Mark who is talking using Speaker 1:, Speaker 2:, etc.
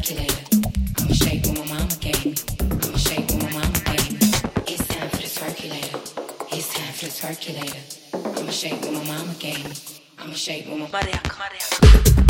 Speaker 1: Perkulator. It's time for the Perkulator. I'm a shape when my mama gave me. I'm a shape when my mama gave